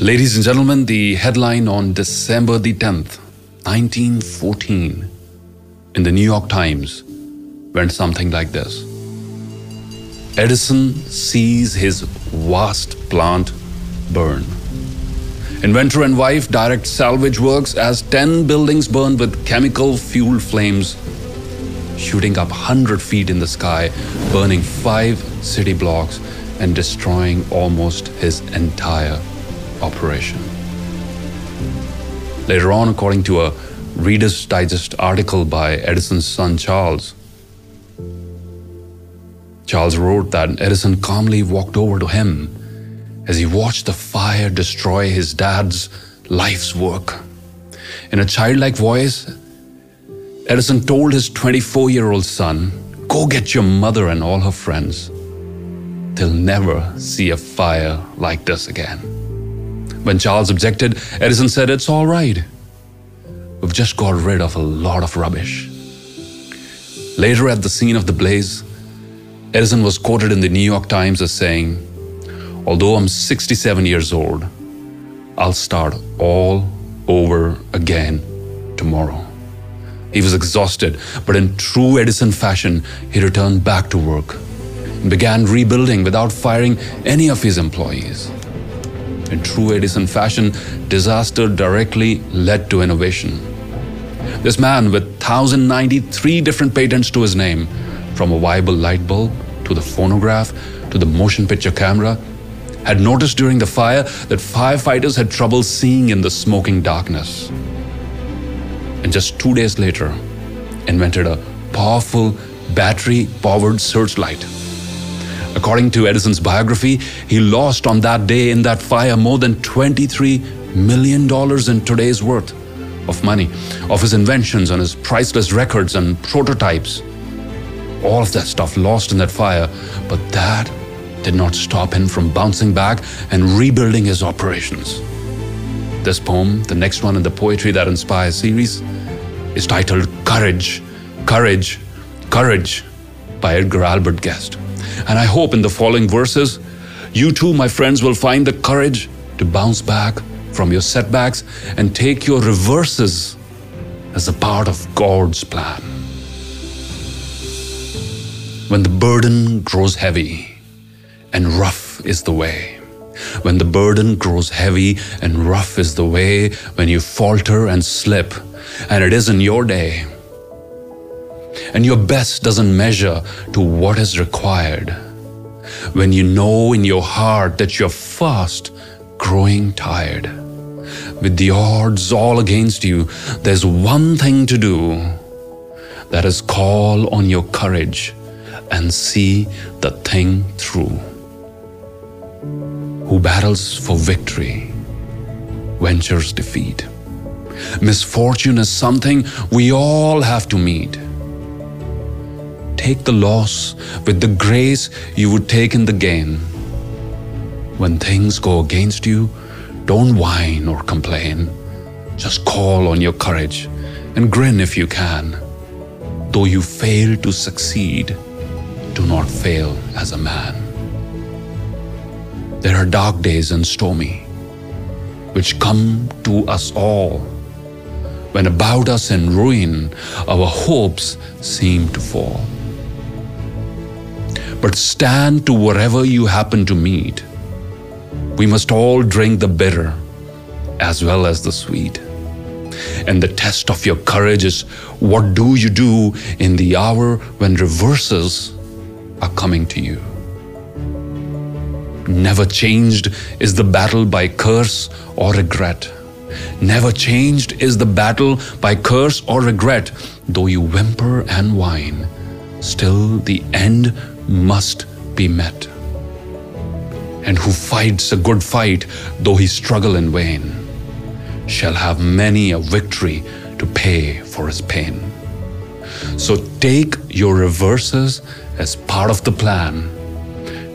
Ladies and gentlemen, the headline on December the 10th, 1914, in the New York Times went something like this Edison sees his vast plant burn. Inventor and wife direct salvage works as 10 buildings burn with chemical fuel flames shooting up 100 feet in the sky, burning five city blocks and destroying almost his entire operation. Later on, according to a Reader's Digest article by Edison's son Charles, Charles wrote that Edison calmly walked over to him as he watched the fire destroy his dad's life's work. In a childlike voice, Edison told his 24 year old son, Go get your mother and all her friends. They'll never see a fire like this again. When Charles objected, Edison said, It's all right. We've just got rid of a lot of rubbish. Later, at the scene of the blaze, Edison was quoted in the New York Times as saying, Although I'm 67 years old, I'll start all over again tomorrow. He was exhausted, but in true Edison fashion, he returned back to work and began rebuilding without firing any of his employees. In true Edison fashion, disaster directly led to innovation. This man, with 1,093 different patents to his name, from a viable light bulb to the phonograph to the motion picture camera, had noticed during the fire that firefighters had trouble seeing in the smoking darkness. And just two days later, invented a powerful battery powered searchlight According to Edison's biography, he lost on that day in that fire more than $23 million in today's worth of money, of his inventions and his priceless records and prototypes. All of that stuff lost in that fire, but that did not stop him from bouncing back and rebuilding his operations. This poem, the next one in the Poetry That Inspires series, is titled Courage, Courage, Courage by Edgar Albert Guest. And I hope in the following verses, you too, my friends, will find the courage to bounce back from your setbacks and take your reverses as a part of God's plan. When the burden grows heavy and rough is the way, when the burden grows heavy and rough is the way, when you falter and slip, and it isn't your day, and your best doesn't measure to what is required. When you know in your heart that you're fast growing tired, with the odds all against you, there's one thing to do that is call on your courage and see the thing through. Who battles for victory ventures defeat. Misfortune is something we all have to meet take the loss with the grace you would take in the gain. When things go against you, don't whine or complain. Just call on your courage and grin if you can. Though you fail to succeed, do not fail as a man. There are dark days and stormy, which come to us all. When about us in ruin, our hopes seem to fall but stand to wherever you happen to meet. We must all drink the bitter as well as the sweet. And the test of your courage is what do you do in the hour when reverses are coming to you? Never changed is the battle by curse or regret. Never changed is the battle by curse or regret. Though you whimper and whine, still the end must be met. And who fights a good fight, though he struggle in vain, shall have many a victory to pay for his pain. So take your reverses as part of the plan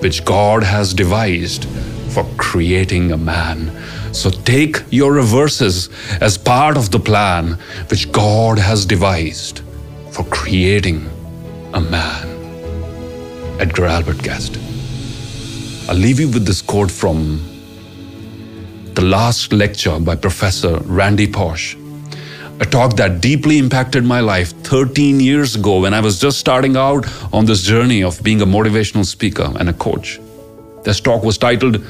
which God has devised for creating a man. So take your reverses as part of the plan which God has devised for creating a man. Edgar Albert Guest. I'll leave you with this quote from The Last Lecture by Professor Randy Pausch. A talk that deeply impacted my life 13 years ago when I was just starting out on this journey of being a motivational speaker and a coach. This talk was titled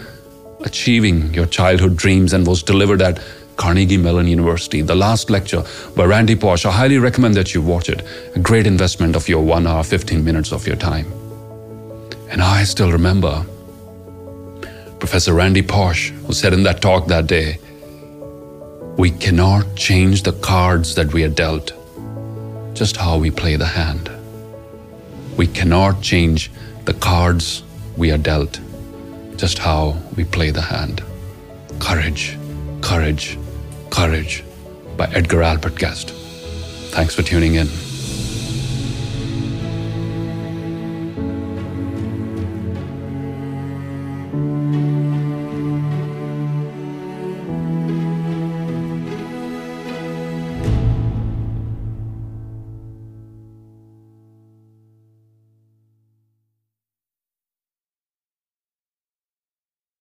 Achieving Your Childhood Dreams and was delivered at Carnegie Mellon University. The last lecture by Randy Pausch. I highly recommend that you watch it. A great investment of your one hour, 15 minutes of your time. And I still remember Professor Randy Pausch, who said in that talk that day, we cannot change the cards that we are dealt, just how we play the hand. We cannot change the cards we are dealt, just how we play the hand. Courage, courage, courage by Edgar Albert Guest. Thanks for tuning in.